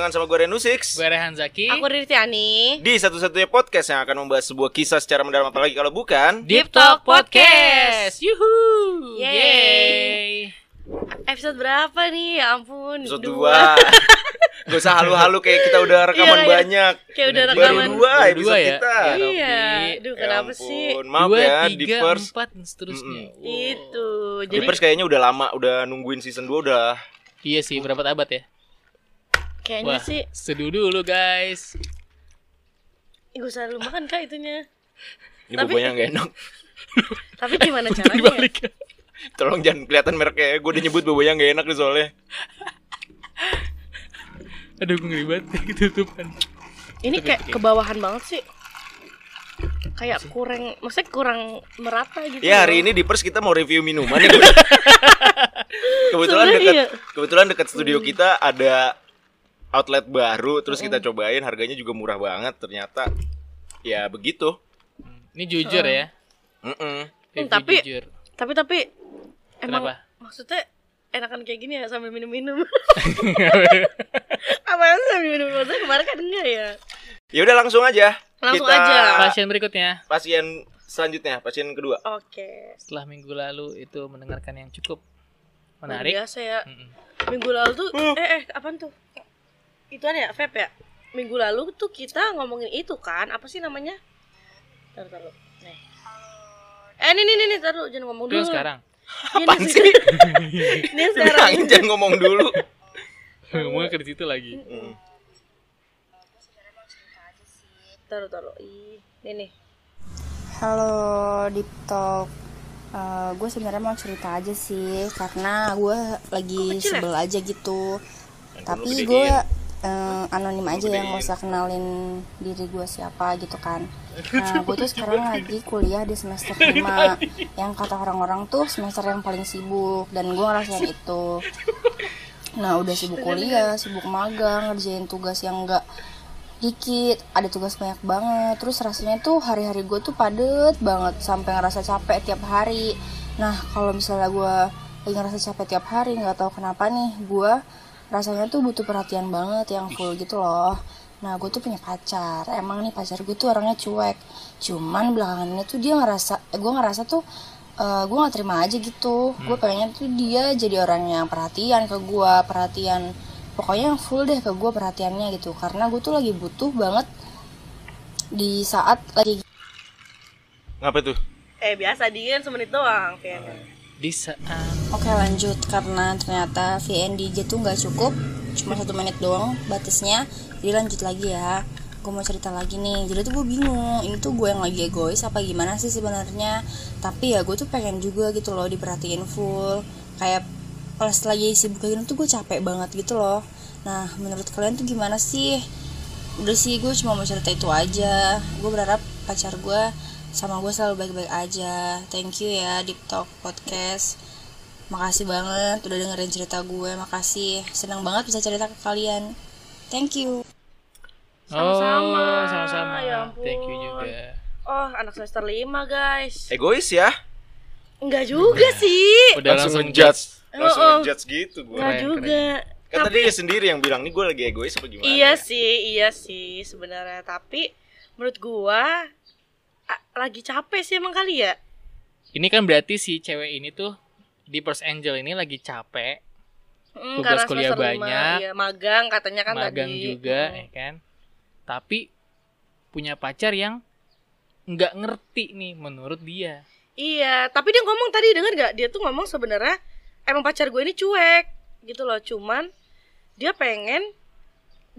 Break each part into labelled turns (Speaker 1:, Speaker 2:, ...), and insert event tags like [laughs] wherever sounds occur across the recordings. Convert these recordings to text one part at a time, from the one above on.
Speaker 1: barengan sama gue Renu Six
Speaker 2: Gue Rehan Zaki.
Speaker 3: Aku Riri Tiani.
Speaker 1: Di satu-satunya podcast yang akan membahas sebuah kisah secara mendalam apalagi kalau bukan
Speaker 2: Deep Talk Podcast. Yuhu.
Speaker 3: Yeay.
Speaker 2: Yeay.
Speaker 3: Episode berapa nih? Ya ampun.
Speaker 1: Episode 2 [laughs] Gak usah halu-halu kayak kita udah rekaman
Speaker 3: Iya, iya.
Speaker 1: banyak
Speaker 3: Kayak udah rekaman.
Speaker 1: dua
Speaker 2: Baru
Speaker 1: episode
Speaker 2: dua ya?
Speaker 1: kita
Speaker 2: Iya.
Speaker 3: Iya.
Speaker 2: Robi.
Speaker 3: Duh,
Speaker 1: Ya
Speaker 3: kenapa sih?
Speaker 1: ampun, Maaf
Speaker 2: Dua,
Speaker 1: ya
Speaker 2: tiga,
Speaker 1: di first
Speaker 2: empat, dan seterusnya.
Speaker 1: Mm-mm.
Speaker 2: Wow.
Speaker 3: Itu. Jadi
Speaker 1: Di first kayaknya udah lama Udah nungguin season 2 udah
Speaker 2: Iya sih, berapa abad ya?
Speaker 3: Kayaknya
Speaker 2: Wah,
Speaker 3: sih
Speaker 2: seduh dulu guys.
Speaker 3: Ih, Gak usah lu makan kak itunya.
Speaker 1: Ini
Speaker 3: Tapi-
Speaker 1: bubanya gak enak
Speaker 3: Tapi gimana caranya?
Speaker 2: Dibalik.
Speaker 1: Tolong jangan kelihatan mereknya ya Gue udah nyebut bubanya gak enak nih soalnya
Speaker 2: Aduh, gue ngeri banget ketutupan.
Speaker 3: Ini kayak kebawahan banget sih. Kayak kurang, maksudnya kurang merata gitu.
Speaker 1: Ya hari ini di Pers kita mau review minuman ya [laughs] Kebetulan dekat
Speaker 3: iya.
Speaker 1: kebetulan dekat studio kita ada outlet baru terus
Speaker 3: Hmm.
Speaker 1: kita cobain harganya juga murah banget ternyata ya begitu.
Speaker 2: Ini jujur ya.
Speaker 1: Mm-mm.
Speaker 2: Review
Speaker 3: Hmm, tapi-
Speaker 2: jujur.
Speaker 3: Tapi tapi emang
Speaker 2: Kenapa?
Speaker 3: maksudnya enakan kayak gini ya sambil minum-minum. [laughs] Apa yang sambil minum maksudnya kemarin kan enggak ya?
Speaker 1: Ya udah langsung aja.
Speaker 3: Langsung
Speaker 1: Kita
Speaker 3: aja.
Speaker 2: Pasien berikutnya.
Speaker 1: Pasien selanjutnya, pasien kedua.
Speaker 3: Oke.
Speaker 2: Setelah minggu lalu itu mendengarkan yang cukup menarik.
Speaker 3: Biasa ya.
Speaker 2: Mm-mm.
Speaker 3: Minggu lalu tuh
Speaker 1: Hmm.
Speaker 3: eh eh apaan tuh? Ituan ya, vape ya? Minggu lalu tuh kita ngomongin itu kan, apa sih namanya? Taruh taruh. Nih. Eh ini ini ini taruh jangan ngomong
Speaker 2: Itu
Speaker 3: dulu.
Speaker 2: yang sekarang.
Speaker 3: Ini
Speaker 1: Apaan
Speaker 3: sih. [laughs] Ini sekarang.
Speaker 1: Bilangin jangan ngomong dulu. [laughs]
Speaker 2: Ngomongnya ke situ lagi.
Speaker 1: Mm.
Speaker 3: Taruh taruh. Ini nih.
Speaker 4: Halo Deep Talk gue sebenarnya mau cerita aja sih karena gue lagi
Speaker 3: ya?
Speaker 4: sebel aja gitu
Speaker 1: Yang
Speaker 4: tapi
Speaker 1: dulu
Speaker 4: gue eh, anonim aja ya nggak usah kenalin diri gue siapa gitu kan. [laughs] Nah gue tuh sekarang lagi kuliah di semester [laughs] 5 yang kata orang-orang tuh semester yang paling sibuk dan gue ngerasain [laughs] itu. Nah udah sibuk kuliah sibuk magang ngerjain tugas yang enggak dikit ada tugas banyak banget. Terus rasanya tuh hari-hari gue tuh padet banget sampai ngerasa capek tiap hari. Nah kalau misalnya gue lagi ngerasa capek tiap hari nggak tahu kenapa nih gue rasanya tuh butuh perhatian banget yang full gitu loh. Nah gue tuh punya pacar. Emang nih pacar gue tuh orangnya cuek. Cuman belakangan ini tuh dia ngerasa eh, gue ngerasa tuh eh, gue nggak terima aja gitu. Gue pengennya tuh dia jadi orang yang perhatian ke gue perhatian pokoknya yang full deh ke gue perhatiannya gitu. Karena gue tuh lagi butuh banget di saat lagi
Speaker 1: Ngapa tuh?
Speaker 3: Eh biasa dia kan semenit doang kayaknya.
Speaker 2: Di saat
Speaker 4: Oke lanjut. Karena ternyata VNDJ tuh nggak cukup cuma satu menit doang batasnya. Jadi lanjut lagi ya. Gue mau cerita lagi nih. Jadi tuh gue bingung ini tuh gue yang lagi egois apa gimana sih sebenarnya? Tapi ya gue tuh pengen juga gitu loh diperhatiin full. Kayak pas lagi sibuk kayak gini tuh gue capek banget gitu loh. Nah menurut kalian tuh gimana sih? Udah sih gue cuma mau cerita itu aja. Gue berharap pacar gue sama gue selalu baik-baik aja thank you ya Deep Talk Podcast makasih banget udah dengerin cerita gue makasih senang banget bisa cerita ke kalian thank you
Speaker 3: Sama-sama.
Speaker 2: Oh, sama-sama.
Speaker 3: Ya ampun.
Speaker 2: Thank you juga.
Speaker 3: Oh, anak semester 5, guys.
Speaker 1: Egois ya?
Speaker 3: Enggak juga sih.
Speaker 2: Udah
Speaker 1: langsung
Speaker 2: langsung
Speaker 1: ngejudge.
Speaker 3: Oh,
Speaker 1: Langsung
Speaker 3: oh.
Speaker 1: ngejudge gitu gue.
Speaker 3: Enggak juga.
Speaker 1: Kan tadi dia sendiri yang bilang nih gue lagi egois apa gimana?
Speaker 3: Iya sih, iya sih sebenarnya. Tapi menurut gua a- lagi capek sih emang kali ya.
Speaker 2: Ini kan berarti si cewek ini tuh di First Angel ini lagi capek,
Speaker 3: Hmm,
Speaker 2: Tugas kuliah banyak.
Speaker 3: Iya, magang katanya kan
Speaker 2: magang
Speaker 3: tadi.
Speaker 2: juga,
Speaker 3: Hmm.
Speaker 2: ya kan? Tapi punya pacar yang nggak ngerti nih menurut dia.
Speaker 3: Iya, tapi dia ngomong tadi dengar gak? Dia tuh ngomong sebenarnya emang pacar gue ini cuek gitu loh. Cuman dia pengen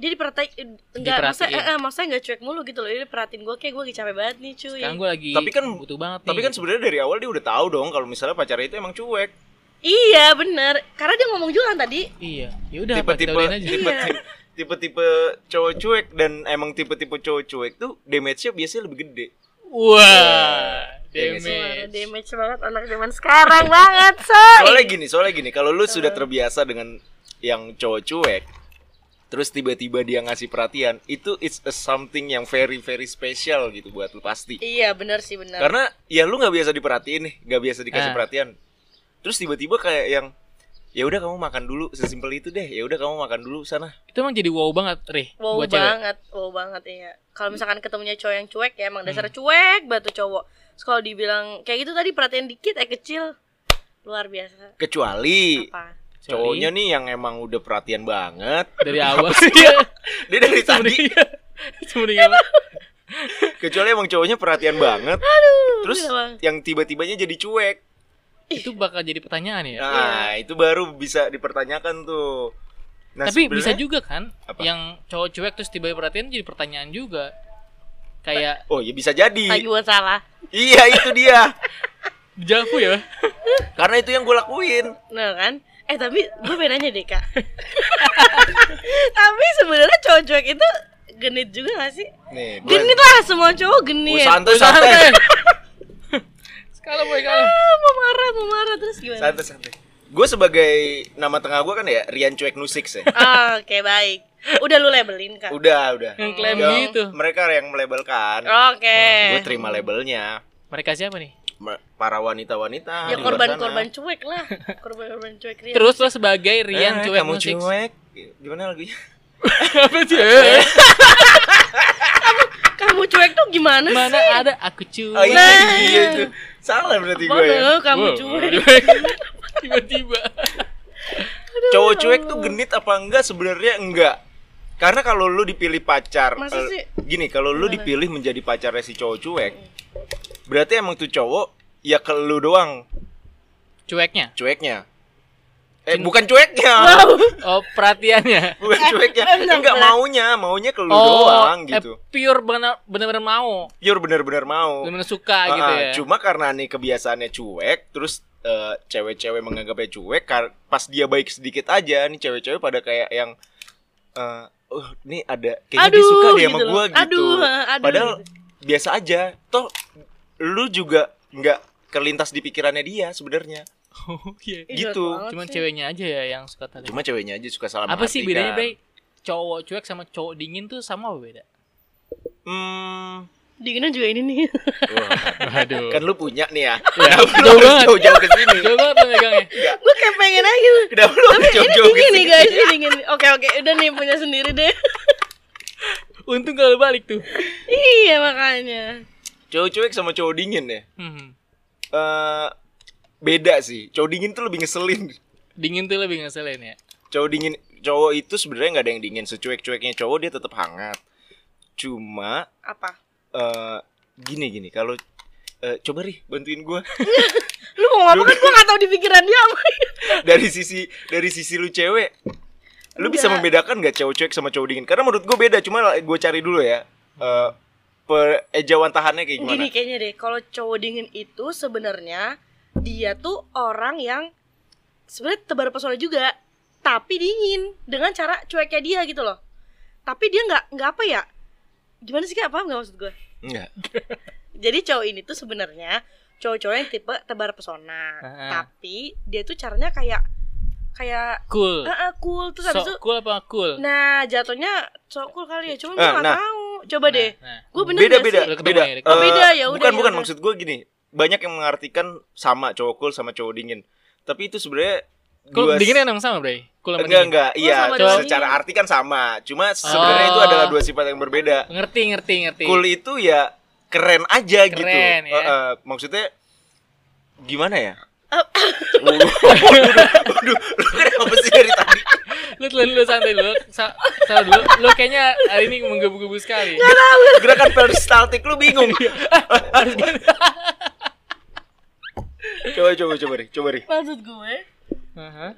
Speaker 3: dia diperhatiin enggak masa
Speaker 2: Diperhatiin.
Speaker 3: eh, eh, masa enggak cuek mulu gitu loh. Dia perhatiin gue kayak gue lagi capek banget nih, cuy.
Speaker 2: Sekarang gue lagi
Speaker 1: Tapi kan-
Speaker 2: butuh banget nih.
Speaker 1: Tapi kan sebenarnya dari awal dia udah tahu dong kalau misalnya pacarnya itu emang cuek.
Speaker 3: Iya, bener Karena dia ngomong juga kan tadi.
Speaker 2: iya, ya udah apa
Speaker 1: Tipe-tipe
Speaker 2: kita udahin aja.
Speaker 1: tipe
Speaker 3: Iya.
Speaker 1: tipe-tipe cowok cuek dan emang tipe-tipe cowok cuek tuh damage-nya biasanya lebih gede.
Speaker 2: Wah,
Speaker 1: Iya,
Speaker 3: Suara
Speaker 2: damage.
Speaker 3: damage banget anak zaman sekarang banget, [laughs] so.
Speaker 1: Soalnya gini, soalnya gini, kalau lu sudah terbiasa dengan yang cowok cuek, terus tiba-tiba dia ngasih perhatian, itu it's a something yang very very special gitu buat lu pasti.
Speaker 3: Iya, bener sih, bener.
Speaker 1: Karena ya lu nggak biasa diperhatiin nih, nggak biasa dikasih
Speaker 2: Ah.
Speaker 1: perhatian. Terus tiba-tiba kayak yang ya udah kamu makan dulu sesimpel itu deh ya udah kamu makan dulu sana
Speaker 2: Itu emang jadi wow banget, Rih.
Speaker 3: Wow
Speaker 2: buat cewek.
Speaker 3: banget, wow banget iya. Kalau misalkan ketemunya cowok yang cuek ya emang dasar cuek banget tuh cowok. Terus kalau dibilang kayak gitu tadi perhatian dikit eh kecil luar biasa.
Speaker 1: kecuali
Speaker 3: Apa?
Speaker 1: Cowoknya nih yang emang udah perhatian banget
Speaker 2: dari awal sih ya.
Speaker 1: dia dari tadi
Speaker 2: Sebenarnya
Speaker 1: kecuali emang cowoknya perhatian banget terus
Speaker 3: gila banget.
Speaker 1: yang tiba-tibanya jadi cuek
Speaker 2: itu bakal jadi pertanyaan ya.
Speaker 1: nah itu baru bisa dipertanyakan tuh nah,
Speaker 2: Tapi bisa juga kan
Speaker 1: Apa?
Speaker 2: yang cowok cuek terus tiba perhatian jadi pertanyaan juga. Kayak
Speaker 1: oh ya bisa jadi
Speaker 3: Lagi buat salah.
Speaker 1: iya itu dia [laughs]
Speaker 2: jafu ya.
Speaker 1: karena itu yang gue lakuin
Speaker 3: Nah kan? Eh tapi gue pengen nanya deh kak. [laughs] tapi sebenarnya cowok cuek itu genit juga gak sih?
Speaker 1: nih gue
Speaker 3: Genit lah semua cowok genit.
Speaker 1: santai santai [laughs]
Speaker 2: Kalau boy kalau.
Speaker 3: Ah, mau marah mau marah terus gimana?
Speaker 1: santai santai gue sebagai nama tengah gue kan ya Rian Cuek Nusik sih [laughs]
Speaker 3: Ah, Oke baik. Udah lu labelin kak.
Speaker 1: udah udah
Speaker 2: Yang klaim gitu.
Speaker 1: mereka yang melabelkan
Speaker 3: Oke.
Speaker 1: gue terima labelnya
Speaker 2: Mereka siapa nih?
Speaker 1: Para wanita-wanita
Speaker 3: Ya korban-korban cuek lah. Korban-korban cuek Rian.
Speaker 2: Terus lo sebagai Rian
Speaker 1: Eh,
Speaker 2: cuek
Speaker 1: kamu
Speaker 2: musik.
Speaker 1: cuek gimana lagunya [laughs]
Speaker 2: Apa sih? Eh,
Speaker 3: kamu cuek tuh gimana
Speaker 2: Mana
Speaker 3: sih?
Speaker 2: ada aku cuek.
Speaker 1: oh iya
Speaker 3: Nah.
Speaker 1: iya itu salah berarti gue ya
Speaker 3: kamu
Speaker 2: Wow,
Speaker 3: cuek? [laughs]
Speaker 2: Tiba-tiba.
Speaker 1: cowok cuek tuh genit apa enggak sebenarnya enggak karena kalau lu dipilih pacar
Speaker 3: Masa
Speaker 1: eh,
Speaker 3: sih?
Speaker 1: gini kalau lu dipilih menjadi pacarnya si cowok cuek berarti emang tuh cowok ya ke lu doang
Speaker 2: Cueknya.
Speaker 1: cueknya eh bukan cueknya [laughs]
Speaker 3: Wow.
Speaker 2: Oh, perhatiannya. [laughs]
Speaker 1: bukan cueknya
Speaker 3: Eh,
Speaker 1: enggak maunya maunya ke lu
Speaker 2: Oh,
Speaker 1: doang
Speaker 2: eh,
Speaker 1: gitu
Speaker 2: pure bener- bener-bener mau.
Speaker 1: pure bener-bener mau
Speaker 2: Bener-bener suka
Speaker 1: Ah,
Speaker 2: gitu
Speaker 1: ah,
Speaker 2: ya.
Speaker 1: Cuma karena nih kebiasaannya cuek, terus eh, cewek-cewek menganggapnya cuek, kar- pas dia baik sedikit aja, nih cewek-cewek pada kayak yang, eh, oh, nih ada kayaknya dia
Speaker 3: Aduh,
Speaker 1: suka deh sama
Speaker 3: gitu loh.
Speaker 1: gua gitu.
Speaker 3: Aduh, aduh,
Speaker 1: Padahal
Speaker 3: gitu.
Speaker 1: biasa aja. Toh lu juga nggak kelintas di pikirannya dia sebenarnya.
Speaker 2: Oh, iya.
Speaker 1: Gitu.
Speaker 2: Cuman
Speaker 3: sih.
Speaker 2: ceweknya aja ya yang suka tadi.
Speaker 1: Cuma ceweknya aja suka salah
Speaker 2: apa sih bedanya, Bray? Cowok cuek sama cowok dingin tuh sama apa beda?
Speaker 1: Hmm,
Speaker 3: Dinginnya juga ini nih.
Speaker 1: wah,
Speaker 2: Aduh.
Speaker 1: kan lu punya nih ya.
Speaker 2: Ya,
Speaker 1: lu
Speaker 2: jauh banget.
Speaker 1: jauh-jauh ke sini?
Speaker 2: Jauh banget megangnya.
Speaker 3: gue kayak pengen aja.
Speaker 1: Kenapa lu harus
Speaker 3: Ini
Speaker 1: jauh-jauh ke
Speaker 3: dingin nih
Speaker 1: sini?
Speaker 3: guys, ini dingin. Oke oke, udah nih punya sendiri deh.
Speaker 2: Untung kalau balik tuh.
Speaker 3: iya makanya.
Speaker 1: Cowok cuek sama cowok dingin ya.
Speaker 2: Hmm.
Speaker 1: eh beda sih. Cowok dingin tuh lebih ngeselin.
Speaker 2: Dingin tuh lebih ngeselin ya.
Speaker 1: Cowok dingin, cowok itu sebenarnya nggak ada yang dingin. Secuek-cueknya cowok dia tetap hangat. Cuma
Speaker 3: Apa?
Speaker 1: eh gini gini kalau eh, coba ri bantuin gua [laughs]
Speaker 3: Lu mau ngomong kan gue gak tau di pikiran dia apa. [laughs]
Speaker 1: dari sisi dari sisi lu cewek lu bisa
Speaker 3: Enggak.
Speaker 1: membedakan nggak cowok cuek sama cowok dingin karena menurut gue beda cuma gue cari dulu ya eh ejauhan tahannya kayak gimana
Speaker 3: Gini kayaknya deh, kalau cowok dingin itu sebenarnya dia tuh orang yang sebenarnya tebar pesona juga, tapi dingin dengan cara cueknya dia gitu loh. Tapi dia nggak nggak apa ya? Gimana sih kak? Paham nggak maksud gue?
Speaker 1: enggak [laughs]
Speaker 3: Jadi cowok ini tuh sebenarnya cowok-cowok yang tipe tebar pesona,
Speaker 2: Ah.
Speaker 3: tapi dia tuh caranya kayak kayak
Speaker 2: Cool.
Speaker 3: ah ah, cool terus habis
Speaker 2: So,
Speaker 3: itu
Speaker 2: cool apa cool?
Speaker 3: nah jatuhnya sok cool kali ya cuma gue
Speaker 1: Ah,
Speaker 3: nggak
Speaker 1: nah.
Speaker 3: tahu coba deh
Speaker 2: Nah,
Speaker 3: gue bener
Speaker 1: beda
Speaker 3: nggak
Speaker 1: beda
Speaker 3: sih?
Speaker 2: Ketemu
Speaker 1: beda
Speaker 2: ya,
Speaker 3: Oh,
Speaker 1: Eh,
Speaker 3: beda, ya udah,
Speaker 1: bukan
Speaker 3: ya
Speaker 1: bukan
Speaker 3: udah.
Speaker 1: maksud gue gini banyak yang mengartikan sama cowok cool sama cowok dingin tapi itu sebenarnya
Speaker 2: cool
Speaker 1: dua-
Speaker 2: dingin emang sama, Bray? Cool sama
Speaker 1: enggak
Speaker 2: dingin.
Speaker 1: enggak iya
Speaker 3: sama
Speaker 2: dingin.
Speaker 1: secara arti kan sama cuma sebenarnya itu
Speaker 2: Oh.
Speaker 1: adalah dua sifat yang berbeda
Speaker 2: Ngerti, ngerti, ngerti.
Speaker 1: cool itu ya keren aja gitu
Speaker 2: Keren, ya.
Speaker 1: Eh, eh, maksudnya gimana ya
Speaker 3: Oh.
Speaker 1: Waduh, lu kenapa sih dari tadi?
Speaker 2: Lu lu, lu santai dulu. Sa sa dulu. Lu kayaknya hari ini menggebu-gebu sekali.
Speaker 1: Gerakan peristaltik lu bingung.
Speaker 2: Harus gini.
Speaker 1: coba coba coba ri, coba ri.
Speaker 3: maksud gue [laughs]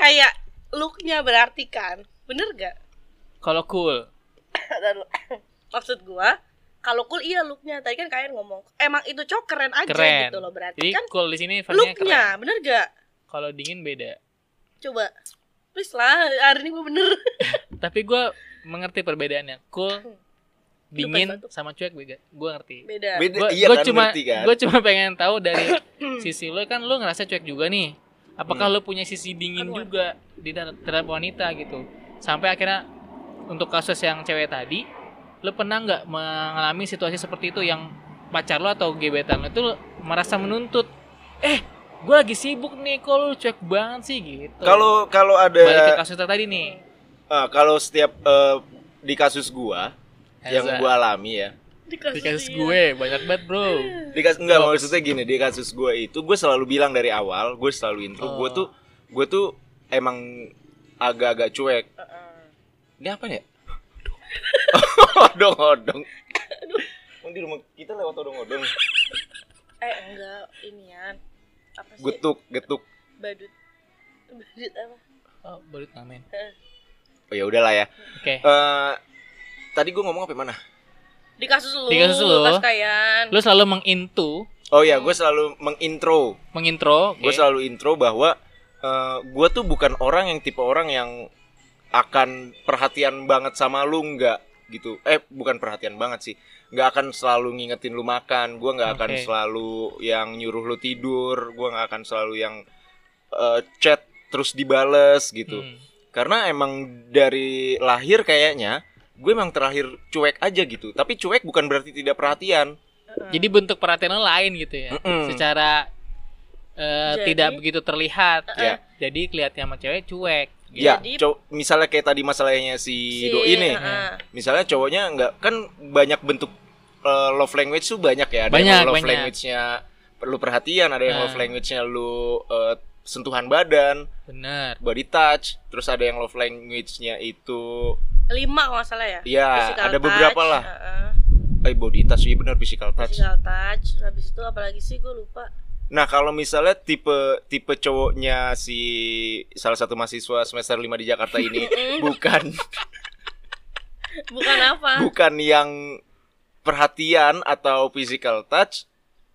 Speaker 3: kayak looknya berarti kan bener gak
Speaker 2: Kalau cool.
Speaker 3: Dan- maksud gua kalau cool iya looknya tadi kan kalian ngomong emang itu cowok keren aja
Speaker 2: Keren.
Speaker 3: gitu loh berarti
Speaker 2: Jadi
Speaker 3: kan
Speaker 2: cool di sini
Speaker 3: looknya
Speaker 2: keren.
Speaker 3: bener gak
Speaker 2: Kalau dingin beda.
Speaker 3: coba please lah hari ini gua bener [laughs]
Speaker 2: Tapi gua mengerti perbedaannya. Cool dingin
Speaker 3: batuk.
Speaker 2: sama cuek beda. Gua ngerti.
Speaker 3: beda
Speaker 1: Beda
Speaker 2: Gua,
Speaker 1: iya
Speaker 2: gua
Speaker 1: kan
Speaker 2: cuma
Speaker 1: ngerti kan.
Speaker 2: gua cuma pengen tahu dari [coughs] sisi lu kan lu ngerasa cuek juga nih. Apakah lu punya sisi dingin
Speaker 3: Aduh.
Speaker 2: juga di ter- terhadap wanita gitu? Sampai akhirnya untuk kasus yang cewek tadi, lu pernah nggak mengalami situasi seperti itu yang pacar lu atau gebetan lu itu merasa menuntut, eh gue lagi sibuk nih kok lu cuek banget sih gitu
Speaker 1: Kalau kalau
Speaker 2: balik ke
Speaker 1: ada
Speaker 2: kasus tadi nih
Speaker 1: ah, kalau setiap eh, di kasus gua yang gua alami ya.
Speaker 3: Di
Speaker 2: di kasus gue banyak banget bro
Speaker 1: Di kasus enggak
Speaker 2: Oh.
Speaker 1: maksudnya gini, di kasus gua itu gue selalu bilang dari awal, gue selalu intro,
Speaker 2: Oh.
Speaker 1: gue tuh gue tuh emang agak-agak cuek.
Speaker 3: Heeh.
Speaker 1: Ini apa ya? [laughs] odong-odong. Oh, di rumah kita lewat odong-odong. [laughs]
Speaker 3: Eh enggak inian. Apa sih?
Speaker 1: Getuk, getuk.
Speaker 3: Badut. Badut apa?
Speaker 2: oh baru ngamen
Speaker 3: Heeh.
Speaker 1: Oh ya udahlah ya.
Speaker 2: oke
Speaker 1: Eh tadi gue ngomong apa mana?
Speaker 3: Di kasus lu.
Speaker 2: Di kasus lu.
Speaker 3: Kasus Kayan.
Speaker 2: lu selalu mengintu
Speaker 1: Oh ya, gue selalu mengintro.
Speaker 2: mengintro
Speaker 1: Gue
Speaker 2: oke.
Speaker 1: selalu intro bahwa eh gue tuh bukan orang yang tipe orang yang akan perhatian banget sama lu nggak gitu. Eh bukan perhatian banget sih. Nggak akan selalu ngingetin lu makan. Gue nggak akan selalu yang nyuruh lu tidur. Gue nggak akan selalu yang eh, chat terus dibales gitu.
Speaker 2: Hmm.
Speaker 1: Karena emang dari lahir kayaknya gue emang terakhir cuek aja gitu. Tapi cuek bukan berarti tidak perhatian.
Speaker 2: jadi bentuk perhatian lain gitu ya
Speaker 1: Mm-mm.
Speaker 2: secara eh,
Speaker 3: Jadi-
Speaker 2: tidak begitu terlihat
Speaker 1: Ya.
Speaker 2: jadi kelihatan sama cewek cuek
Speaker 1: Ya,
Speaker 3: Jadi-
Speaker 1: cow- misalnya kayak tadi masalahnya si, doi nih.
Speaker 3: heeh.
Speaker 1: Misalnya cowoknya nggak kan banyak bentuk eh, love language tuh banyak ya. Ada
Speaker 2: Banyak,
Speaker 1: yang love
Speaker 2: banyak.
Speaker 1: language-nya perlu perhatian, ada yang
Speaker 2: Nah.
Speaker 1: love language-nya lu eh, sentuhan badan,
Speaker 2: bener
Speaker 1: body touch, terus ada yang love language-nya itu
Speaker 3: lima kalau salah ya.
Speaker 1: Iya, ada beberapa
Speaker 3: touch,
Speaker 1: lah.
Speaker 3: heeh.
Speaker 1: eh body touch iya benar physical touch.
Speaker 3: Physical touch. Habis itu apalagi sih gue lupa.
Speaker 1: Nah, kalau misalnya tipe tipe cowoknya si salah satu mahasiswa semester 5 di Jakarta ini [laughs] bukan
Speaker 3: Bukan apa?
Speaker 1: bukan yang perhatian atau physical touch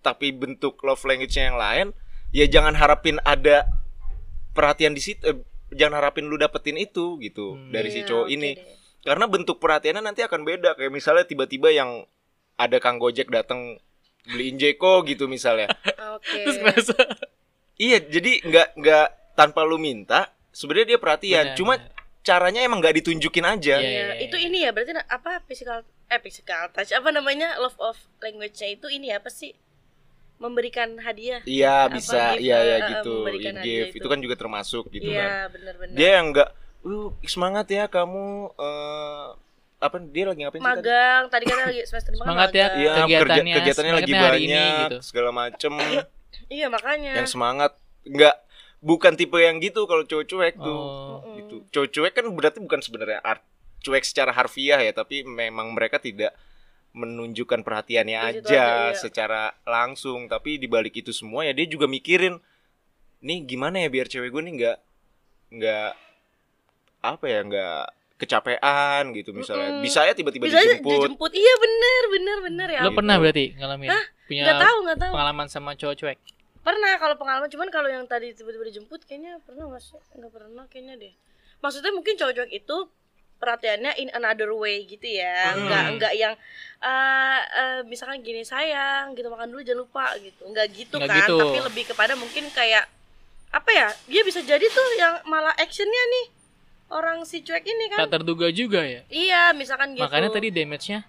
Speaker 1: tapi bentuk love language-nya yang lain ya jangan harapin ada perhatian di situ eh, jangan harapin lu dapetin itu gitu
Speaker 2: Hmm.
Speaker 1: dari si
Speaker 3: Iya,
Speaker 1: cowok
Speaker 3: oke
Speaker 1: ini
Speaker 3: deh.
Speaker 1: karena bentuk perhatiannya nanti akan beda kayak misalnya tiba-tiba yang ada Kang Gojek datang beliin Jeko gitu misalnya
Speaker 3: Oke.
Speaker 2: terus ngerasa
Speaker 1: iya jadi nggak nggak tanpa lu minta sebenarnya dia perhatian
Speaker 2: Benar,
Speaker 1: cuma
Speaker 2: benar.
Speaker 1: caranya emang nggak ditunjukin aja
Speaker 2: Iya,
Speaker 3: Iya, itu ini ya berarti apa physical eh physical touch apa namanya love of language-nya itu ini apa sih? Memberikan hadiah.
Speaker 1: Iya
Speaker 3: Apa,
Speaker 1: bisa,
Speaker 3: gift,
Speaker 1: iya ya
Speaker 3: eh,
Speaker 1: gitu.
Speaker 3: memberikan
Speaker 1: Gift,
Speaker 3: hadiah
Speaker 1: itu.
Speaker 3: itu.
Speaker 1: kan juga termasuk gitu kan.
Speaker 3: Iya, benar-benar.
Speaker 1: Dia yang enggak, uh semangat ya kamu eh apa dia lagi ngapain sih tadi?
Speaker 3: magang tadi kan lagi semester
Speaker 2: Semangat ya.
Speaker 3: magang.
Speaker 1: Iya, kerja,
Speaker 2: Kegiatannya,
Speaker 1: kegiatannya lagi banyak,
Speaker 2: ini, gitu.
Speaker 1: segala macem. [coughs]
Speaker 3: Iya, makanya.
Speaker 1: yang semangat, enggak bukan tipe yang gitu kalau cowok cuek tuh.
Speaker 2: oh
Speaker 3: Mm-mm.
Speaker 1: Gitu. Cowok cuek kan berarti bukan sebenarnya art cuek secara harfiah ya, tapi memang mereka tidak menunjukkan perhatiannya aja
Speaker 3: aja, iya.
Speaker 1: secara langsung, tapi dibalik itu semua ya dia juga mikirin nih gimana ya biar cewek gue nih nggak nggak apa ya nggak kecapean gitu misalnya
Speaker 3: Mm-mm.
Speaker 1: bisa ya tiba-tiba dijemput
Speaker 3: dijemput. Iya bener bener bener ya.
Speaker 2: lo
Speaker 1: gitu.
Speaker 2: pernah berarti ngalamin punya
Speaker 3: Nggak tahu nggak tahu.
Speaker 2: pengalaman sama cowok cuek
Speaker 3: Pernah kalau pengalaman cuman kalau yang tadi tiba-tiba dijemput kayaknya pernah nggak sih? Nggak pernah kayaknya deh. Maksudnya mungkin cowok-cowok itu perhatiannya in another way gitu ya.
Speaker 1: Hmm.
Speaker 3: Nggak nggak yang eh eh, misalkan gini sayang gitu makan dulu jangan lupa gitu. Nggak gitu
Speaker 2: Nggak
Speaker 3: kan.
Speaker 2: gitu.
Speaker 3: Tapi lebih kepada mungkin kayak apa ya? Dia bisa jadi tuh yang malah actionnya nih orang si cuek ini kan.
Speaker 2: tak terduga juga ya
Speaker 3: Iya, misalkan gitu.
Speaker 2: makanya tadi damage-nya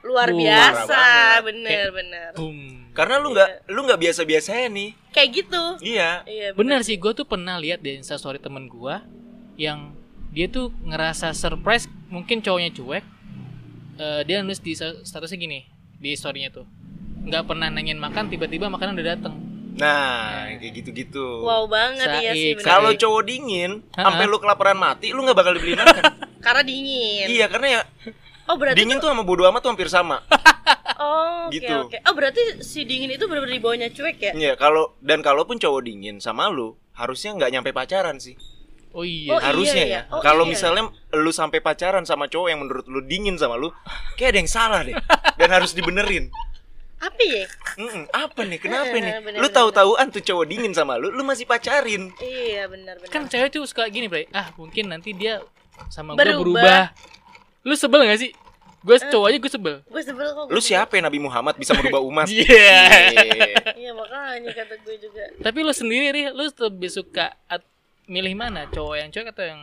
Speaker 3: luar
Speaker 2: Wah,
Speaker 3: biasa, bener bener.
Speaker 2: boom
Speaker 1: karena lu nggak lu nggak biasa-biasanya nih
Speaker 3: Kayak gitu.
Speaker 1: iya
Speaker 3: Iya.
Speaker 2: bener sih gue tuh pernah lihat di instastory temen gue yang dia tuh ngerasa surprise mungkin cowoknya cuek Eh, dia nulis di statusnya gini di storynya tuh nggak pernah nanyain makan tiba-tiba makanan udah dateng
Speaker 1: nah kayak gitu-gitu
Speaker 3: Wow banget iya sih
Speaker 2: Saik,
Speaker 3: bener.
Speaker 1: kalau
Speaker 2: Baik.
Speaker 1: cowok dingin sampai lu kelaparan mati lu nggak bakal dibeliin makan [laughs]
Speaker 3: Karena dingin.
Speaker 1: iya karena ya
Speaker 3: Oh berarti
Speaker 1: dingin tuh sama bodo amat tuh hampir sama [laughs]
Speaker 3: Oh oke
Speaker 1: Gitu.
Speaker 3: oke. Oh berarti si dingin itu benar-benar di bawahnya cuek ya?
Speaker 1: Iya, kalau dan kalaupun cowok dingin sama lu, harusnya nggak nyampe pacaran sih.
Speaker 2: oh
Speaker 3: Oh,
Speaker 2: iya
Speaker 3: iya,
Speaker 1: harusnya
Speaker 3: iya.
Speaker 1: ya.
Speaker 3: Oh,
Speaker 1: kalau
Speaker 3: iya.
Speaker 1: misalnya lu sampai pacaran sama cowok yang menurut lu dingin sama lu, kayak ada yang salah deh. Dan harus dibenerin.
Speaker 3: Apa ya?
Speaker 1: Mm-mm, apa nih? [laughs] Kenapa nih?
Speaker 3: bener,
Speaker 1: Lu tahu-tahuan tuh cowok dingin sama lu, lu masih pacarin.
Speaker 3: Iya benar-benar.
Speaker 2: kan cewek tuh suka gini Bray ah mungkin nanti dia sama gue
Speaker 3: Berubah.
Speaker 2: berubah lu sebel gak sih gue cowok aja gue sebel
Speaker 3: gue sebel kok.
Speaker 1: Lu siapa ya Nabi Muhammad bisa merubah umat? [laughs]
Speaker 2: Iya.
Speaker 1: Iya.
Speaker 3: Iya makanya kata gue juga.
Speaker 2: tapi lu sendiri Ri, lu lebih suka at- milih mana cowok yang cuek atau yang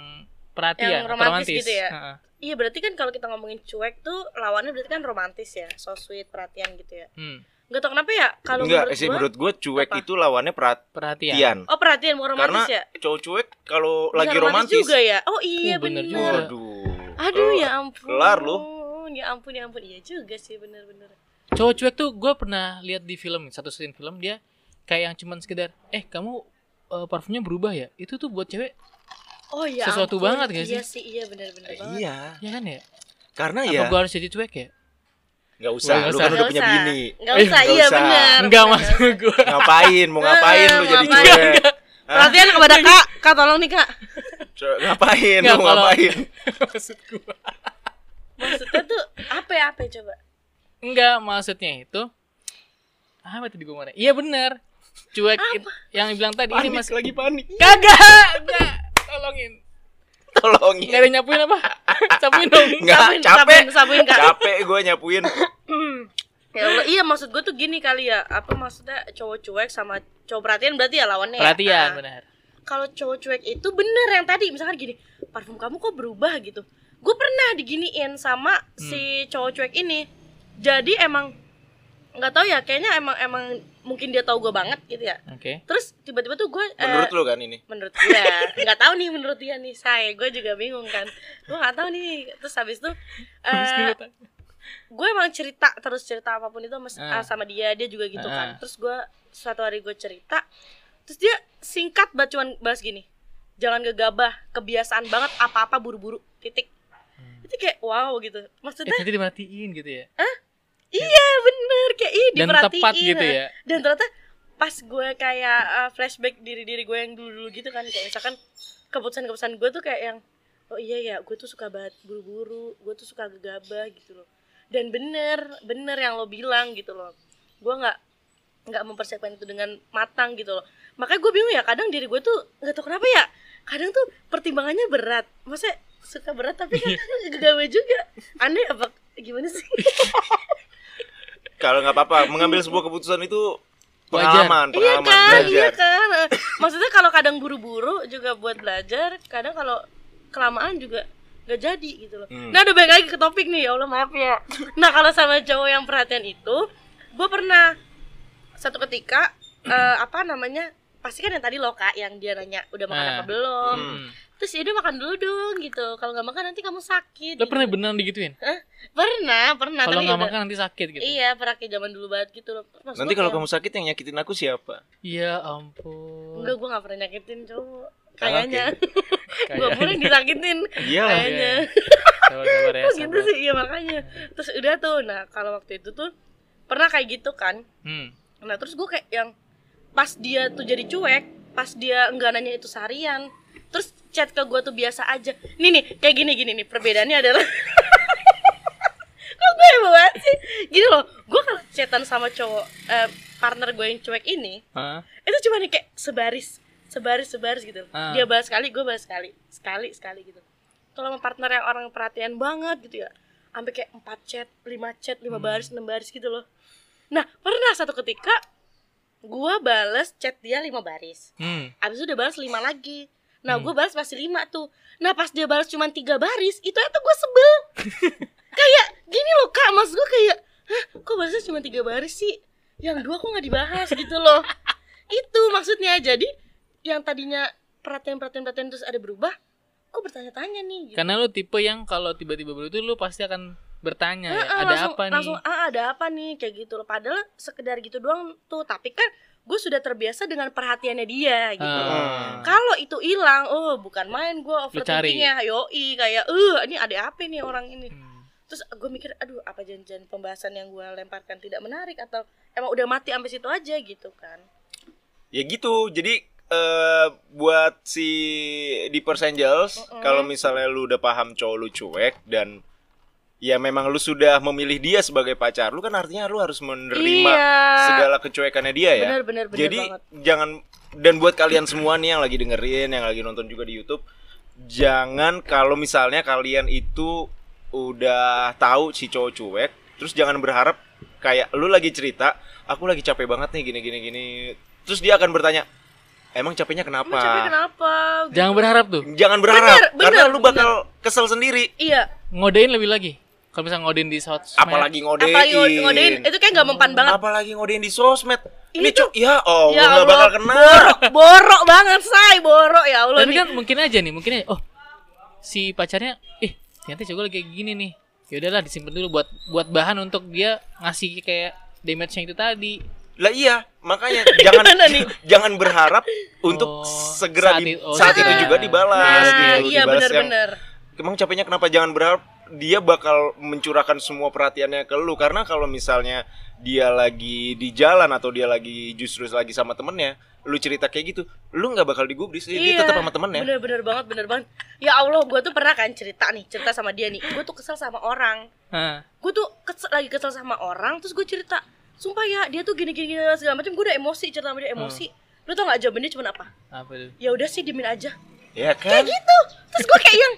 Speaker 2: perhatian
Speaker 3: Yang
Speaker 2: atau
Speaker 3: romantis gitu ya?
Speaker 2: Heeh.
Speaker 3: Iya berarti kan kalau kita ngomongin cuek tuh lawannya berarti kan romantis ya so sweet perhatian gitu ya.
Speaker 2: Hmm,
Speaker 3: nggak tau kenapa ya kalau
Speaker 1: Enggak,
Speaker 3: menurut
Speaker 1: sih
Speaker 3: gua
Speaker 1: menurut gue cuek
Speaker 3: Apa?
Speaker 1: itu lawannya
Speaker 2: perhatian.
Speaker 1: perhatian.
Speaker 3: oh perhatian bukan
Speaker 1: Karena
Speaker 3: romantis ya?
Speaker 1: cowok cuek kalau lagi romantis,
Speaker 3: juga ya? Oh iya
Speaker 2: Oh, bener
Speaker 3: bener, aduh
Speaker 1: Kalau-
Speaker 3: ya ampun.
Speaker 1: Kelar lu.
Speaker 3: ya ampun ya ampun. Iya juga sih bener-bener
Speaker 2: Cowok cuek tuh gue pernah lihat di film satu scene film dia kayak yang cuman sekedar eh kamu eh, parfumnya berubah ya? Itu tuh buat cewek
Speaker 3: oh ya
Speaker 2: Sesuatu
Speaker 3: ampun.
Speaker 2: banget gak
Speaker 3: iya
Speaker 2: sih?
Speaker 3: sih iya bener-bener
Speaker 1: Eh,
Speaker 3: banget
Speaker 1: Iya,
Speaker 2: ya kan ya
Speaker 1: karena
Speaker 2: apa
Speaker 1: ya
Speaker 2: gue harus jadi cuek ya
Speaker 1: nggak usah,
Speaker 2: Nggak
Speaker 1: lu
Speaker 2: usah.
Speaker 1: kan udah punya
Speaker 3: usah.
Speaker 1: bini.
Speaker 3: nggak
Speaker 2: Eh,
Speaker 3: usah
Speaker 1: nggak
Speaker 3: iya
Speaker 1: usah.
Speaker 3: bener
Speaker 2: enggak maksud gue
Speaker 1: Ngapain? Mau ngapain lu
Speaker 3: Eh,
Speaker 1: jadi
Speaker 3: ngapain?
Speaker 1: cuek? [laughs]
Speaker 3: Perhatian kepada kak kak tolong nih kak
Speaker 1: Ngapain? Mau ngapain? [laughs]
Speaker 2: maksud gue
Speaker 3: maksudnya tuh apa ya apa ya coba
Speaker 2: enggak maksudnya itu apa tadi gue mana iya bener cuek it- yang bilang tadi ini
Speaker 1: Panik
Speaker 2: mas
Speaker 1: lagi panik.
Speaker 2: kagak enggak tolongin
Speaker 1: Tolongin.
Speaker 2: nggak ada nyapuin apa [laughs] sapuin dong
Speaker 1: Nggak,
Speaker 3: Sapuin,
Speaker 1: capek.
Speaker 3: sapuin, sapuin, Kak.
Speaker 1: Capek gue nyapuin. [clears throat]
Speaker 3: ya Allah, iya maksud gue tuh gini kali ya apa maksudnya cowok cuek sama cowok perhatian berarti ya lawannya ya?
Speaker 2: perhatian
Speaker 3: Ah.
Speaker 2: benar
Speaker 3: kalau cowok cuek itu bener yang tadi misalkan gini parfum kamu kok berubah gitu gue pernah diginiin sama si cowok cuek ini jadi emang nggak tahu ya kayaknya emang emang mungkin dia tahu gue banget gitu ya.
Speaker 2: Oke.
Speaker 3: Terus tiba-tiba tuh gue
Speaker 1: Menurut lu kan ini?
Speaker 3: menurut dia [laughs] nggak tahu nih menurut dia nih saya gue juga bingung kan. Gue nggak tahu nih. Terus habis eh,
Speaker 2: itu gua
Speaker 3: gue emang cerita terus cerita apa pun itu mas,
Speaker 2: Ah.
Speaker 3: ah, sama dia dia juga gitu
Speaker 2: Ah.
Speaker 3: kan. Terus gue suatu hari gue cerita terus dia singkat banget cuman bahas gini jangan gegabah kebiasaan banget apa-apa buru-buru. Titik. Itu kayak wow gitu.
Speaker 2: Eh,
Speaker 3: maksudnya
Speaker 2: nanti dimatiin gitu ya
Speaker 3: iya bener. Kayak ih
Speaker 2: dan tepat gitu ya.
Speaker 3: Dan ternyata pas gue kayak uh, flashback diri diri gue yang dulu dulu gitu kan kayak misalkan keputusan keputusan gue tuh kayak yang oh iya ya gue tuh suka banget buru-buru gue tuh suka gegabah gitu loh. Dan bener bener yang lo bilang gitu loh. Gue nggak nggak mempersiapkan itu dengan matang gitu loh. Makanya gue bingung ya kadang diri gue tuh nggak tahu kenapa ya kadang tuh pertimbangannya berat. Maksudnya suka berat tapi kan [laughs] gegabah juga. Aneh apa gimana sih [laughs]
Speaker 1: Kalau nggak apa-apa, mengambil sebuah keputusan itu
Speaker 2: Wajar.
Speaker 1: pengalaman,
Speaker 3: Iya
Speaker 1: pengalaman
Speaker 3: kan,
Speaker 1: belajar.
Speaker 3: iya kan. Maksudnya kalau kadang buru-buru juga buat belajar, kadang kalau kelamaan juga gak jadi gitu loh.
Speaker 1: Hmm.
Speaker 3: Nah, udah balik lagi ke topik nih, ya Allah maaf ya. Nah, kalau sama cowok yang perhatian itu, gue pernah satu ketika eh, apa namanya? Pasti kan yang tadi loh kak, yang dia nanya udah makan
Speaker 2: Nah.
Speaker 3: apa belum.
Speaker 2: Hmm.
Speaker 3: Terus ya udah makan dulu dong gitu. Kalau nggak makan nanti kamu sakit.
Speaker 2: lo
Speaker 3: gitu.
Speaker 2: pernah beneran digituin
Speaker 3: Hah? Pernah, pernah.
Speaker 2: kalau nggak makan nanti sakit gitu
Speaker 3: Iya, pernah kayak zaman dulu banget gitu loh. Maksud
Speaker 1: Nanti kalau kamu sakit yang nyakitin aku siapa?
Speaker 2: ya ampun
Speaker 3: Enggak, gue gak pernah nyakitin cowok Kayaknya. Gue pernah yang disakitin
Speaker 1: Iya.
Speaker 3: Kayaknya [laughs]
Speaker 2: sabar-sabar ya
Speaker 3: gitu sih, iya makanya Terus udah tuh, nah kalau waktu itu tuh Pernah kayak gitu kan
Speaker 2: hmm.
Speaker 3: Nah terus gue kayak yang Pas dia tuh jadi cuek Pas dia enggak nanya itu seharian chat ke gue tuh biasa aja. Nih nih, kayak gini-gini nih Perbedaannya adalah [laughs] Kok gue banget sih? Gini loh, gue kalau chatan sama cowok eh, Partner gue yang cuek ini
Speaker 2: Hah?
Speaker 3: itu cuma nih kayak sebaris sebaris sebaris gitu.
Speaker 2: Ah.
Speaker 3: dia balas sekali gue balas sekali sekali sekali gitu. Kalau sama partner yang orang perhatian banget gitu ya sampai kayak empat chat lima chat lima baris enam baris gitu loh. Nah pernah satu ketika gue balas chat dia lima baris.
Speaker 2: Hmm.
Speaker 3: abis itu udah balas lima lagi nah gue balas pasti lima tuh. Nah pas dia balas cuma tiga baris itu itu gue sebel. [laughs] Kayak gini loh kak mas gue kayak hah kok balasnya cuma tiga baris sih? Yang dua kok nggak dibahas gitu loh. [laughs] Itu maksudnya. Jadi yang tadinya perhatian perhatian perhatian terus ada berubah kok bertanya-tanya nih gitu.
Speaker 2: karena lu tipe yang kalau tiba-tiba begitu lu pasti akan bertanya ya,
Speaker 3: Heeh,
Speaker 2: ada
Speaker 3: langsung,
Speaker 2: apa nih?
Speaker 3: langsung ah ada apa nih? Kayak gitu loh. Padahal sekedar gitu doang tuh. Tapi kan gue sudah terbiasa dengan perhatiannya dia gitu
Speaker 2: Ah.
Speaker 3: kalau itu hilang oh bukan main gue overthinkingnya yoi kayak eh ini ada apa nih orang ini
Speaker 2: Hmm.
Speaker 3: terus gue mikir aduh apa janjian pembahasan yang gue lemparkan tidak menarik atau emang udah mati sampai situ aja gitu kan
Speaker 1: Ya gitu. Jadi eh buat si Deepers Angels, kalau misalnya lu udah paham cowok lu cuek dan ya memang lu sudah memilih dia sebagai pacar, lu kan artinya lu harus menerima
Speaker 3: Iya.
Speaker 1: segala kecuekannya dia ya.
Speaker 3: Bener, bener, bener
Speaker 1: Jadi
Speaker 3: banget.
Speaker 1: jangan dan buat kalian semua nih yang lagi dengerin, yang lagi nonton juga di YouTube, jangan kalau misalnya kalian itu udah tahu si cowok cuek, terus jangan berharap kayak lu lagi cerita, aku lagi capek banget nih gini gini gini. Terus dia akan bertanya, "Emang capeknya kenapa?"
Speaker 3: emang capek kenapa
Speaker 2: jangan berharap tuh
Speaker 1: Jangan berharap
Speaker 3: Bener, bener,
Speaker 1: karena lu bakal kesel sendiri.
Speaker 3: Iya.
Speaker 2: Ngodein lebih lagi. Kalau misalnya ngodein di sosmed.
Speaker 1: Apalagi ngodein.
Speaker 3: Apalagi ngode- ngodein itu kayak gak mempan banget.
Speaker 1: Apalagi ngodein di sosmed.
Speaker 3: Ini
Speaker 1: Ini cuk, ya oh,
Speaker 3: Ya
Speaker 1: nggak
Speaker 3: Allah,
Speaker 1: bakal kena.
Speaker 3: Borok, borok banget, say, borok ya Allah
Speaker 2: Tapi
Speaker 3: nih.
Speaker 2: kan mungkin aja nih, mungkin aja. Oh, si pacarnya, eh ternyata cowok lagi kayak gini nih. Ya udahlah disimpan dulu buat buat bahan untuk dia ngasih kayak damage-nya itu tadi.
Speaker 1: Lah iya, makanya [laughs] jangan
Speaker 3: nih?
Speaker 1: jangan berharap untuk
Speaker 2: Oh,
Speaker 1: segera
Speaker 2: saat
Speaker 1: di-
Speaker 2: itu- oh,
Speaker 1: saat itu juga dibalas
Speaker 3: Nah,
Speaker 1: gitu,
Speaker 3: iya
Speaker 1: yang
Speaker 3: benar-benar.
Speaker 1: emang capeknya kenapa jangan berharap dia bakal mencurahkan semua perhatiannya ke lu karena kalau misalnya dia lagi di jalan atau dia lagi justru lagi sama temennya lu cerita kayak gitu lu nggak bakal digubris dia
Speaker 3: Iya,
Speaker 1: tetap sama temennya
Speaker 3: Bener-bener banget, bener banget. Ya Allah, gue tuh pernah kan cerita nih, cerita sama dia nih. Gue tuh kesel sama orang. Gue tuh kesel, lagi kesel sama orang, terus gue cerita, sumpah ya dia tuh gini-gini segala macam. Gue udah emosi cerita sama dia emosi. Lu tau gak jawabannya cuma apa?
Speaker 2: Apa tuh?
Speaker 3: Ya udah sih dimin aja.
Speaker 1: ya
Speaker 3: Kayak
Speaker 1: kan
Speaker 3: gitu. Terus gue kayak yang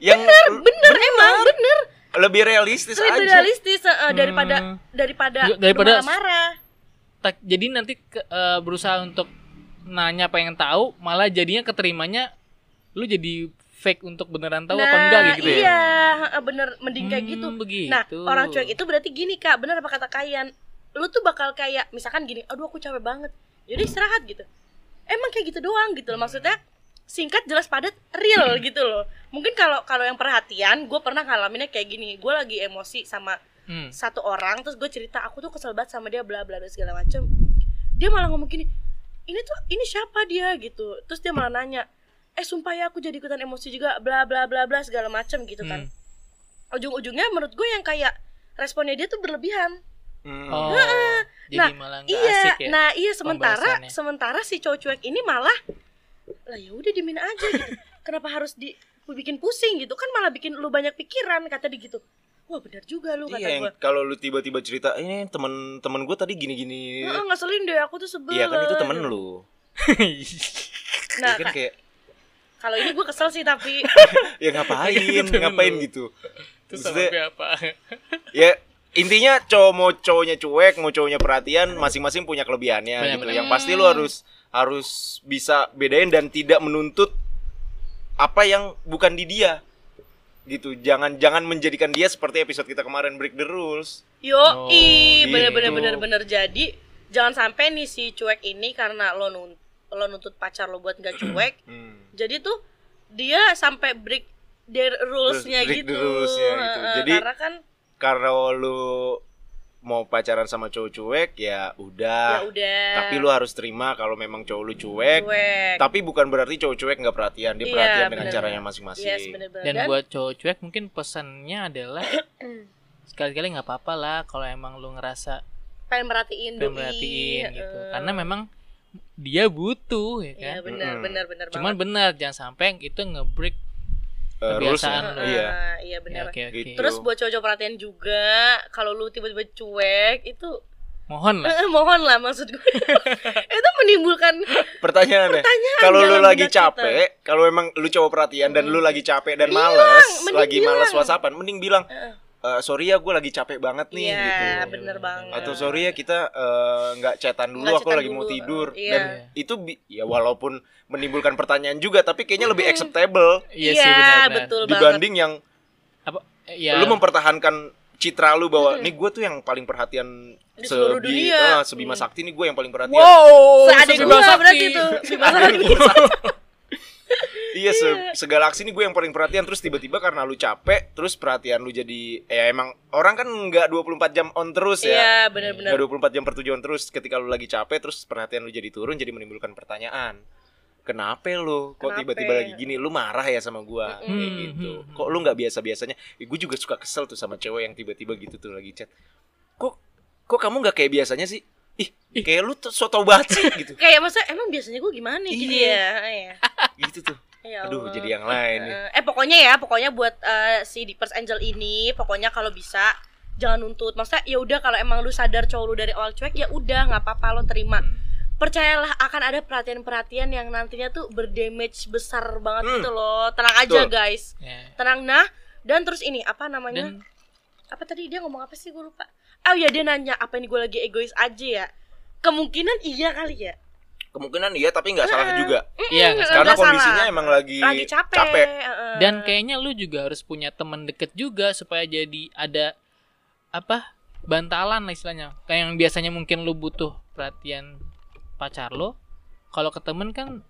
Speaker 1: yang
Speaker 3: bener, bener, emang bener.
Speaker 1: lebih realistis
Speaker 3: Lebih
Speaker 1: aja
Speaker 3: realistis eh, daripada
Speaker 2: Hmm.
Speaker 3: daripada
Speaker 2: daripada-. Tak, jadi nanti ke- eh, berusaha untuk nanya pengen tahu, malah jadinya keterimanya lu jadi fake untuk beneran tahu apa enggak gitu ya.
Speaker 3: Iya, heeh, bener mending kayak
Speaker 2: Hmm,
Speaker 3: gitu.
Speaker 2: begitu.
Speaker 3: Nah, orang cuek itu berarti gini kak, bener apa kata Kayan? Lu tuh bakal kayak misalkan gini, aduh aku capek banget, jadi istirahat gitu. Emang kayak gitu doang gitu loh, maksudnya singkat jelas padat real gitu loh. Mungkin kalau kalau yang perhatian, gue pernah ngalaminnya kayak gini, gue lagi emosi sama
Speaker 2: Hmm.
Speaker 3: satu orang, terus gue cerita aku tuh kesel banget sama dia bla bla bla segala macem. Dia malah ngomong gini, ini tuh ini siapa dia gitu. Terus dia malah nanya, eh sumpah ya aku jadi ikutan emosi juga bla bla bla bla segala macem gitu kan
Speaker 2: Hmm.
Speaker 3: ujung-ujungnya menurut gue yang kayak responnya dia tuh berlebihan.
Speaker 1: Hmm.
Speaker 2: Oh, jadi
Speaker 3: Nah,
Speaker 2: malah nggak
Speaker 3: iya,
Speaker 2: asik ya.
Speaker 3: nah iya sementara sementara si cowok cuek ini malah lah ya udah dimin aja gitu. Kenapa harus di bikin pusing gitu? Kan malah bikin lu banyak pikiran kata dia gitu. Wah benar juga lu kata
Speaker 1: Iya,
Speaker 3: gue.
Speaker 1: kalau lu tiba-tiba cerita ini temen-temen gue tadi gini-gini.
Speaker 3: Heeh, ngeselin deh aku tuh sebel.
Speaker 1: Iya kan itu temen lu.
Speaker 3: Nah,
Speaker 1: Iya kan kayak
Speaker 3: kalau ini gue kesel sih tapi [laughs]
Speaker 1: ya ngapain,
Speaker 2: Temen
Speaker 1: ngapain gitu.
Speaker 2: Terus
Speaker 1: Maksudnya,
Speaker 2: apa? [laughs]
Speaker 1: ya intinya cowok mau cowoknya cuek, mau cowoknya perhatian, masing-masing punya kelebihannya
Speaker 2: Benar,
Speaker 1: gitu. Yang pasti lu harus harus bisa bedain dan tidak menuntut apa yang bukan di dia. Gitu. Jangan jangan menjadikan dia seperti episode kita kemarin break the rules.
Speaker 3: yo
Speaker 2: Oh,
Speaker 3: i
Speaker 1: gitu.
Speaker 3: bener-bener bener-bener jadi jangan sampai nih si cuek ini karena lo nun lo nuntut pacar lo buat nggak cuek [clears throat]
Speaker 1: Hmm.
Speaker 3: jadi tuh dia sampai break their rulesnya
Speaker 1: break the
Speaker 3: gitu,
Speaker 1: rules-nya gitu.
Speaker 3: Heeh,
Speaker 1: Jadi-
Speaker 3: karena kan
Speaker 1: Kalau lu mau pacaran sama cowok cuek ya udah.
Speaker 3: ya udah
Speaker 1: Tapi lu harus terima kalau memang cowok lu cuek.
Speaker 3: cuek
Speaker 1: Tapi bukan berarti cowok cuek nggak perhatian, dia
Speaker 3: Iya,
Speaker 1: perhatian dengan
Speaker 3: bener.
Speaker 1: caranya masing-masing.
Speaker 3: yes
Speaker 2: Dan buat cowok cuek mungkin pesannya adalah [coughs] sekali-kali nggak apa-apa lah kalau emang lu ngerasa
Speaker 3: pengen merhatiin
Speaker 2: pengen merhatiin gitu.
Speaker 3: heeh.
Speaker 2: Karena memang dia butuh ya
Speaker 3: iya
Speaker 2: kan.
Speaker 3: bener
Speaker 1: Mm-mm.
Speaker 3: bener bener
Speaker 2: Cuman
Speaker 3: banget
Speaker 2: benar jangan sampai itu nge-break
Speaker 1: Eh,
Speaker 2: kebiasaan lu.
Speaker 1: Iya.
Speaker 3: Ah, iya
Speaker 2: Ya,
Speaker 3: bener
Speaker 2: oke oke.
Speaker 1: Gitu.
Speaker 3: terus buat cowok-cowok perhatian juga kalau lu tiba-tiba cuek itu
Speaker 2: Mohon lah.
Speaker 3: eh, mohon lah maksud gue [laughs] itu menimbulkan
Speaker 1: Pertanyaannya,
Speaker 3: Pertanyaan
Speaker 1: kalau lu lagi capek, kalau emang lu cowok perhatian dan lu lagi capek dan
Speaker 3: Bilang,
Speaker 1: males, lagi males
Speaker 3: bilang.
Speaker 1: whatsappan, mending bilang. "Eh, sorry ya gue lagi capek banget nih
Speaker 3: iya
Speaker 1: gitu.
Speaker 3: bener banget
Speaker 1: Atau sorry ya kita eh, nggak chatan dulu,
Speaker 3: Nggak
Speaker 1: aku
Speaker 3: chatan
Speaker 1: lagi mau
Speaker 3: dulu,
Speaker 1: tidur.
Speaker 3: iya.
Speaker 1: Dan itu bi- ya walaupun menimbulkan pertanyaan juga, tapi kayaknya lebih acceptable.
Speaker 2: Iya
Speaker 3: Iya,
Speaker 2: sih benar-benar.
Speaker 3: betul banget.
Speaker 1: Dibanding yang
Speaker 2: Apa? Ya
Speaker 1: lu mempertahankan citra lu bahwa nih gue tuh yang paling perhatian
Speaker 3: Di seluruh
Speaker 1: sebi-
Speaker 3: dunia.
Speaker 1: ah, sebima sakti nih gue yang paling perhatian.
Speaker 2: Wow,
Speaker 3: gua
Speaker 2: sakti.
Speaker 3: berarti itu Bima Sakti.
Speaker 1: iya se segalaksi nih gue yang paling perhatian terus tiba-tiba karena lu capek terus perhatian lu jadi ya emang orang kan nggak 24 jam on terus ya.
Speaker 3: Iya bener-bener
Speaker 1: nggak 24 jam per tujuan terus ketika lu lagi capek terus perhatian lu jadi turun jadi menimbulkan pertanyaan kenapa lu? Kok tiba-tiba lagi gini? Lu marah ya sama gua? Kayak
Speaker 2: Mm-mm.
Speaker 1: gitu.
Speaker 2: Hmm.
Speaker 1: kok lu nggak biasa biasanya gue juga suka kesel tuh sama cewek yang tiba-tiba gitu tuh lagi chat. Kok kok kamu nggak kayak biasanya sih? Ih kayak lu tuh so tau banget sih [laughs] gitu.
Speaker 3: Kayak masa emang biasanya gue gimana gitu
Speaker 1: Iya.
Speaker 3: ya? Iya.
Speaker 1: gitu tuh.
Speaker 3: Ya
Speaker 1: aduh jadi yang lain nih.
Speaker 3: Eh, eh pokoknya ya pokoknya buat eh, si Deepers Angel ini pokoknya kalau bisa jangan nuntut. Maksudnya ya udah kalau emang lu sadar cowok lu dari awal cuek ya udah nggak apa-apa lo terima percayalah akan ada perhatian-perhatian yang nantinya tuh berdamage besar banget
Speaker 1: Hmm.
Speaker 3: gitu loh tenang aja
Speaker 1: Betul.
Speaker 3: guys
Speaker 2: Ya.
Speaker 3: tenang nah dan terus ini apa namanya
Speaker 2: Dan
Speaker 3: apa tadi dia ngomong apa sih gue lupa oh ya dia nanya apa ini gue lagi egois aja ya kemungkinan iya kali ya
Speaker 1: kemungkinan iya tapi nggak salah juga
Speaker 2: Iya, nggak salah.
Speaker 1: karena
Speaker 3: Nggak salah.
Speaker 1: kondisinya emang lagi,
Speaker 3: lagi capek, heeh.
Speaker 2: Dan kayaknya lu juga harus punya teman deket juga supaya jadi ada apa bantalan lah istilahnya. Kayak yang biasanya mungkin lu butuh perhatian pacar lo, kalau ke temen kan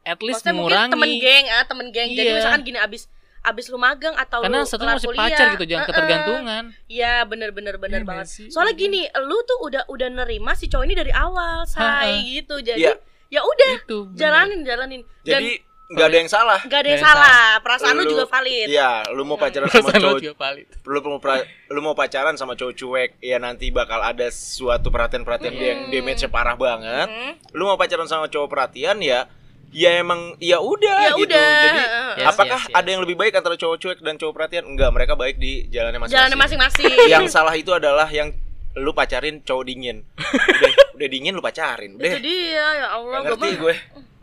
Speaker 2: at least
Speaker 3: Maksudnya mungkin
Speaker 2: mengurangi.
Speaker 3: temen geng ah temen geng jadi
Speaker 2: Iya.
Speaker 3: misalkan gini abis abis lu magang atau
Speaker 2: Karena
Speaker 3: lu
Speaker 2: satu masih
Speaker 3: kuliah,
Speaker 2: pacar gitu, jangan
Speaker 3: heeh.
Speaker 2: ketergantungan.
Speaker 3: Iya bener bener bener
Speaker 2: Iya nggak
Speaker 3: banget.
Speaker 2: sih?
Speaker 3: Soalnya gini, lu tuh udah udah nerima si cowok ini dari awal, say
Speaker 2: Ha-ha.
Speaker 3: gitu. Jadi
Speaker 1: Iya.
Speaker 3: ya udah
Speaker 2: Itu. bener.
Speaker 3: jalanin jalanin. Dan
Speaker 1: jadi nggak ada yang salah
Speaker 3: nggak ada yang
Speaker 2: yang
Speaker 3: salah. Perasaan lu,
Speaker 1: Lu-
Speaker 3: juga valid.
Speaker 1: Iya, lu mau pacaran [laughs] sama cowok
Speaker 2: juga valid.
Speaker 1: lu mau pra- lu mau pacaran sama cowok cuek ya nanti bakal ada suatu perhatian-perhatian yang damage parah banget
Speaker 3: Hmm.
Speaker 1: lu mau pacaran sama cowok perhatian ya ya emang ya udah
Speaker 3: Ya
Speaker 1: gitu
Speaker 3: udah.
Speaker 1: jadi
Speaker 2: Yes,
Speaker 1: apakah
Speaker 2: yes, yes.
Speaker 1: ada yang lebih baik antara cowok cuek dan cowok perhatian enggak mereka baik di jalannya masing-masing
Speaker 3: Jalannya masing-masing. [laughs]
Speaker 1: yang salah itu adalah yang lu pacarin cowok dingin [laughs] udah udah dingin lu pacarin udah
Speaker 3: Itu dia ya Allah gua
Speaker 1: ngerti gue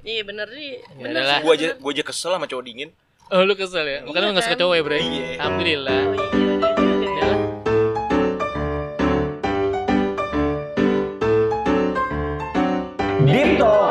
Speaker 3: Iya bener sih.
Speaker 2: Ya
Speaker 3: Bener sih.
Speaker 1: gue aja gue aja kesel sama cowok dingin
Speaker 2: Oh lu kesel ya? Makanya
Speaker 3: Iya
Speaker 2: lu gak suka
Speaker 3: kan?
Speaker 2: cowok ya bro?
Speaker 1: Iya.
Speaker 2: Alhamdulillah.
Speaker 3: Oh, iya, bener juga ya.
Speaker 2: Udah.
Speaker 5: Deep Talk